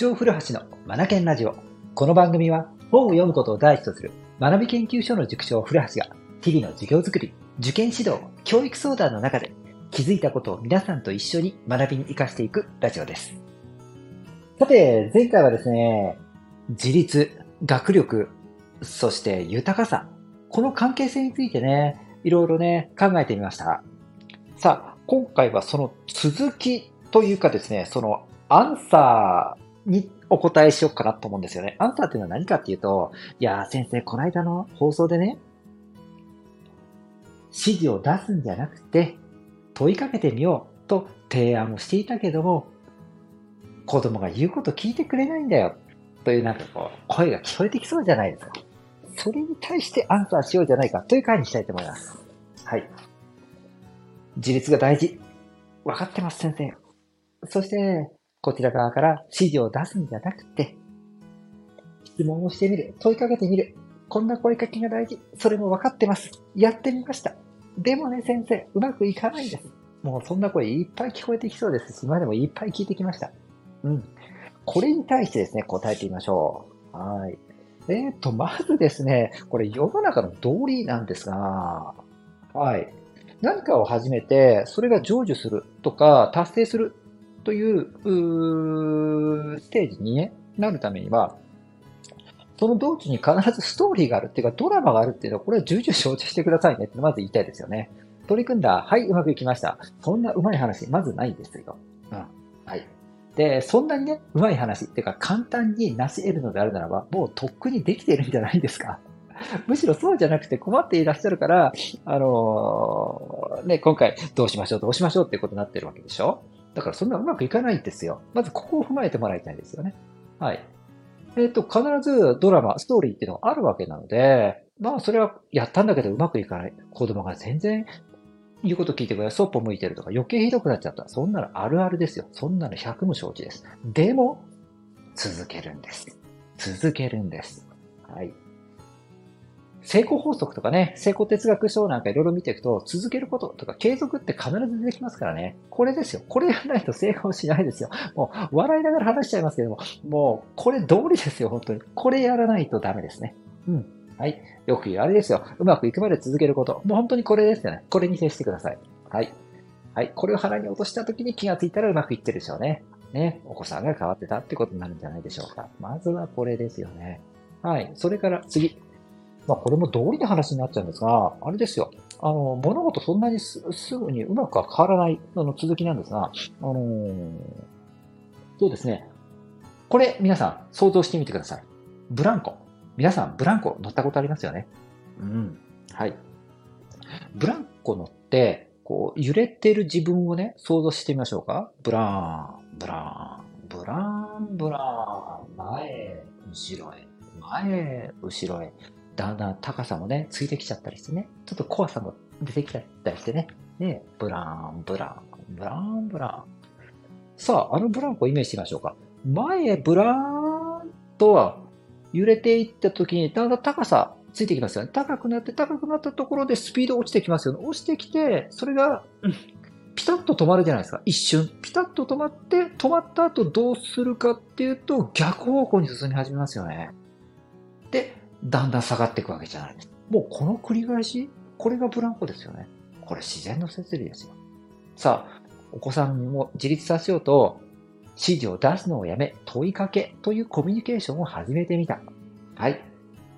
長古橋のマナケンラジオ。この番組は本を読むことを第一とする学び研究所の塾長古橋が日々の授業づくり、受験指導、教育相談の中で気づいたことを皆さんと一緒に学びに活かしていくラジオです。さて、前回はですね、自立、学力、そして豊かさ、この関係性についてね、いろいろね、考えてみました。さあ、今回はその続きというかですね、そのアンサーにお答えしようかなと思うんですよね。アンサーっていうのは何かっていうと、いや先生、この間の放送でね、指示を出すんじゃなくて、問いかけてみようと提案をしていたけども、子供が言うこと聞いてくれないんだよ。というなんかこう、声が聞こえてきそうじゃないですか。それに対してアンサーしようじゃないかという回にしたいと思います。はい。自立が大事。分かってます、先生。そして、こちら側から指示を出すんじゃなくて、質問をしてみる。問いかけてみる。こんな声かけが大事。それも分かってます。やってみました。でもね、先生、うまくいかないんです。もうそんな声いっぱい聞こえてきそうですし、今でもいっぱい聞いてきました。うん。これに対してですね、答えてみましょう。はい。えっ、ー、と、まずですね、これ世の中の道理なんですが、はい。何かを始めて、それが成就するとか、達成するという、うステージに、ね、なるためには、その道中に必ずストーリーがあるっていうか、ドラマがあるっていうのは、これは重々承知してくださいねってまず言いたいですよね。取り組んだ、はい、うまくいきました。そんなうまい話、まずないんですよ。うん。はい。で、そんなにね、うまい話っていうか、簡単に成し得るのであるならば、もうとっくにできているんじゃないですか。むしろそうじゃなくて困っていらっしゃるから、あのー、ね、今回どうしましょう、どうしましょうっていうことになってるわけでしょだからそんなうまくいかないんですよ。まずここを踏まえてもらいたいですよね。はい。えっ、ー、と、必ずドラマ、ストーリーっていうのがあるわけなので、まあそれはやったんだけどうまくいかない。子供が全然言うこと聞いてくれ、そっぽ向いてるとか余計ひどくなっちゃった。そんなのあるあるですよ。そんなの100も承知です。でも、続けるんです。続けるんです。はい。成功法則とかね、成功哲学書なんかいろいろ見ていくと、続けることとか継続って必ず出てきますからね。これですよ。これやらないと成功しないですよ。もう、笑いながら話しちゃいますけども、もう、これ通りですよ、本当に。これやらないとダメですね。うん。はい。よく言うあれですよ。うまくいくまで続けること。もう本当にこれですよね。これに接してください。はい。はい。これを腹に落とした時に気がついたらうまくいってるでしょうね。ね。お子さんが変わってたってことになるんじゃないでしょうか。まずはこれですよね。はい。それから次。まあ、これも道理の話になっちゃうんですが、あれですよ。あの、物事そんなにすぐにうまくは変わらないのの続きなんですが、あのー、そうですね。これ、皆さん、想像してみてください。ブランコ。皆さん、ブランコ乗ったことありますよね？うん。はい。ブランコ乗って、こう、揺れてる自分をね、想像してみましょうか？ブラーン、ブラーン、ブラーン、ブラーン、前、後ろへ、前、後ろへ。だんだん高さもね、ついてきちゃったりしてね、ちょっと怖さも出てきちゃったりしてね、ね、ブラン、ブラン、ブラン、ブラン。さあ、あのブランコをイメージしてみましょうか。前へブラーンとは揺れていった時に、だんだん高さついてきますよね。高くなって高くなったところでスピード落ちてきますよね。落ちてきて、それが、ピタッと止まるじゃないですか。一瞬。ピタッと止まって、止まった後どうするかっていうと、逆方向に進み始めますよね。で、だんだん下がっていくわけじゃないです。もうこの繰り返し、これがブランコですよね。これ自然の摂理ですよ。さあ、お子さんも自立させようと、指示を出すのをやめ、問いかけというコミュニケーションを始めてみた。はい。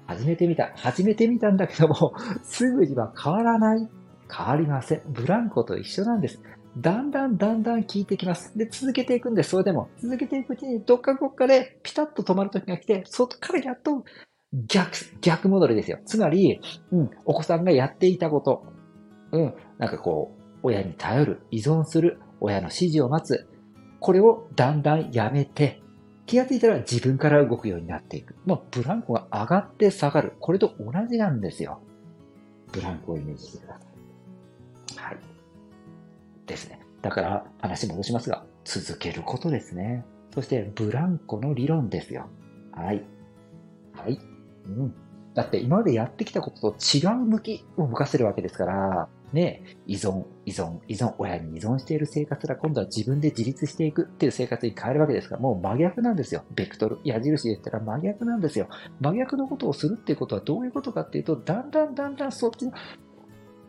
始めてみた。始めてみたんだけども、すぐには変わらない。変わりません。ブランコと一緒なんです。だんだんだんだん効いてきます。で、続けていくんです。それでも。続けていくうちに、どっかどっかでピタッと止まる時が来て、外からやっと逆、逆戻りですよ。つまり、うん、お子さんがやっていたこと、うん、なんかこう、親に頼る、依存する、親の指示を待つ、これをだんだんやめて、気がついたら自分から動くようになっていく。もうブランコが上がって下がる。これと同じなんですよ。ブランコをイメージしてください。はい。ですね。だから話戻しますが、続けることですね。そしてブランコの理論ですよ。はい。はい。うん。だって今までやってきたことと違う向きを向かせるわけですから、ね、依存、依存、依存、親に依存している生活が今度は自分で自立していくっていう生活に変えるわけですから、もう真逆なんですよ。ベクトル、矢印で言ったら真逆なんですよ。真逆のことをするっていうことはどういうことかっていうと、だんだんだんだんそっちの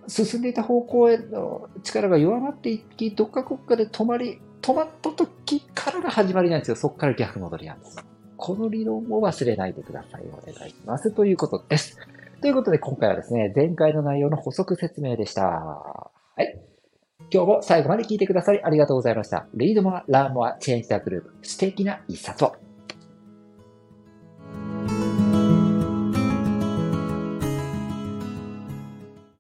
進んでいた方向への力が弱まっていき、どっかこっかで止まり、止まった時からが始まりなんですよ。そこから逆戻りなんです。この理論を忘れないでください。お願いします。ということです。ということで今回はですね、前回の内容の補足説明でした。はい。今日も最後まで聞いてくださりありがとうございました。Read more, learn more, change the group 素敵な一冊を。